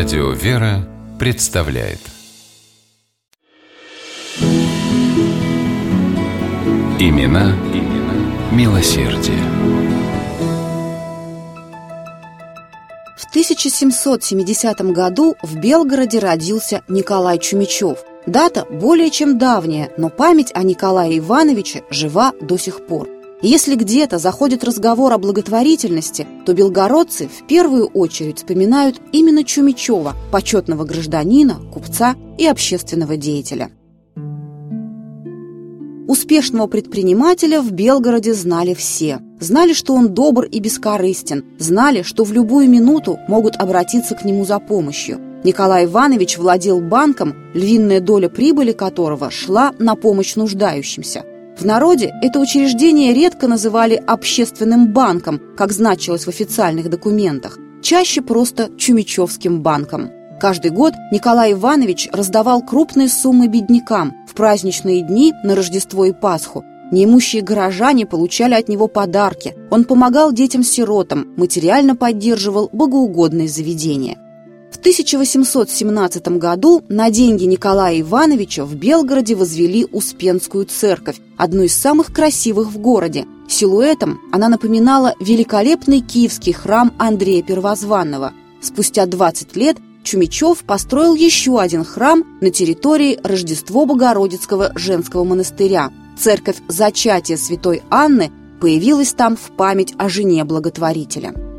Радио «Вера» представляет Имена, имена милосердие. В 1770 году в Белгороде родился Николай Чумичев. Дата более чем давняя, но память о Николае Ивановиче жива до сих пор. Если где-то заходит разговор о благотворительности, то белгородцы в первую очередь вспоминают именно Чумичева, почетного гражданина, купца и общественного деятеля. Успешного предпринимателя в Белгороде знали все. Знали, что он добр и бескорыстен, знали, что в любую минуту могут обратиться к нему за помощью. Николай Иванович владел банком, львиная доля прибыли которого шла на помощь нуждающимся. В народе это учреждение редко называли общественным банком, как значилось в официальных документах, чаще просто Чумичевским банком. Каждый год Николай Иванович раздавал крупные суммы беднякам в праздничные дни на Рождество и Пасху. Неимущие горожане получали от него подарки. Он помогал детям-сиротам, материально поддерживал богоугодные заведения. В 1817 году на деньги Николая Ивановича в Белгороде возвели Успенскую церковь, одну из самых красивых в городе. Силуэтом она напоминала великолепный киевский храм Андрея Первозванного. Спустя 20 лет Чумичев построил еще один храм на территории Рождество-Богородицкого женского монастыря. Церковь Зачатия Святой Анны появилась там в память о жене благотворителя.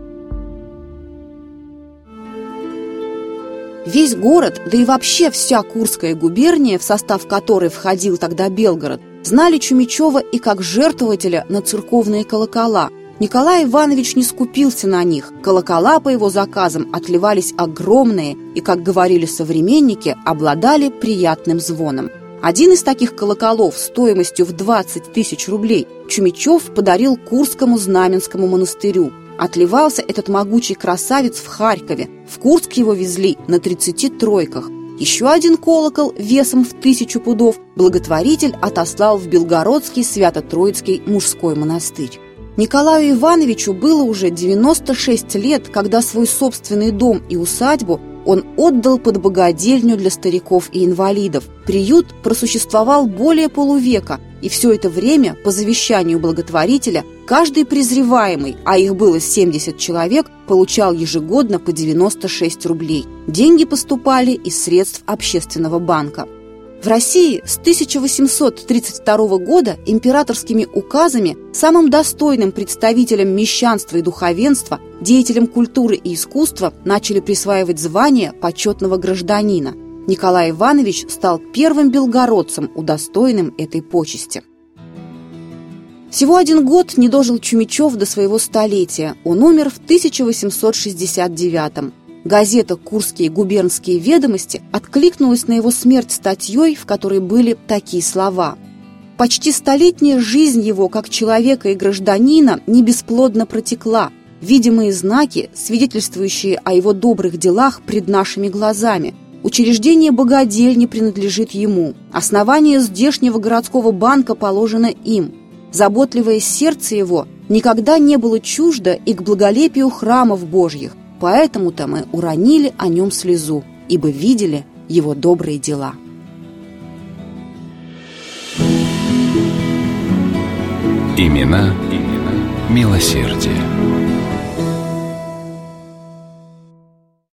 Весь город, да и вообще вся Курская губерния, в состав которой входил тогда Белгород, знали Чумичева и как жертвователя на церковные колокола. Николай Иванович не скупился на них. Колокола по его заказам отливались огромные и, как говорили современники, обладали приятным звоном. Один из таких колоколов стоимостью в 20 тысяч рублей Чумичев подарил Курскому Знаменскому монастырю. Отливался этот могучий красавец в Харькове. В Курск его везли на 30 тройках. Еще один колокол весом в тысячу пудов благотворитель отослал в Белгородский Свято-Троицкий мужской монастырь. Николаю Ивановичу было уже 96 лет, когда свой собственный дом и усадьбу он отдал под богадельню для стариков и инвалидов. Приют просуществовал более полувека, и все это время, по завещанию благотворителя, каждый презреваемый, а их было 70 человек, получал ежегодно по 96 рублей. Деньги поступали из средств общественного банка. В России с 1832 года императорскими указами самым достойным представителям мещанства и духовенства, деятелям культуры и искусства начали присваивать звание почетного гражданина. Николай Иванович стал первым белгородцем, удостоенным этой почести. Всего один год не дожил Чумичев до своего столетия. Он умер в 1869 -м. Газета «Курские губернские ведомости» откликнулась на его смерть статьей, в которой были такие слова. «Почти столетняя жизнь его, как человека и гражданина, не бесплодно протекла. Видимые знаки, свидетельствующие о его добрых делах пред нашими глазами. Учреждение богадельни принадлежит ему. Основание здешнего городского банка положено им. Заботливое сердце его никогда не было чуждо и к благолепию храмов Божьих, Поэтому-то мы уронили о нем слезу, ибо видели его добрые дела. Имена, имена милосердие.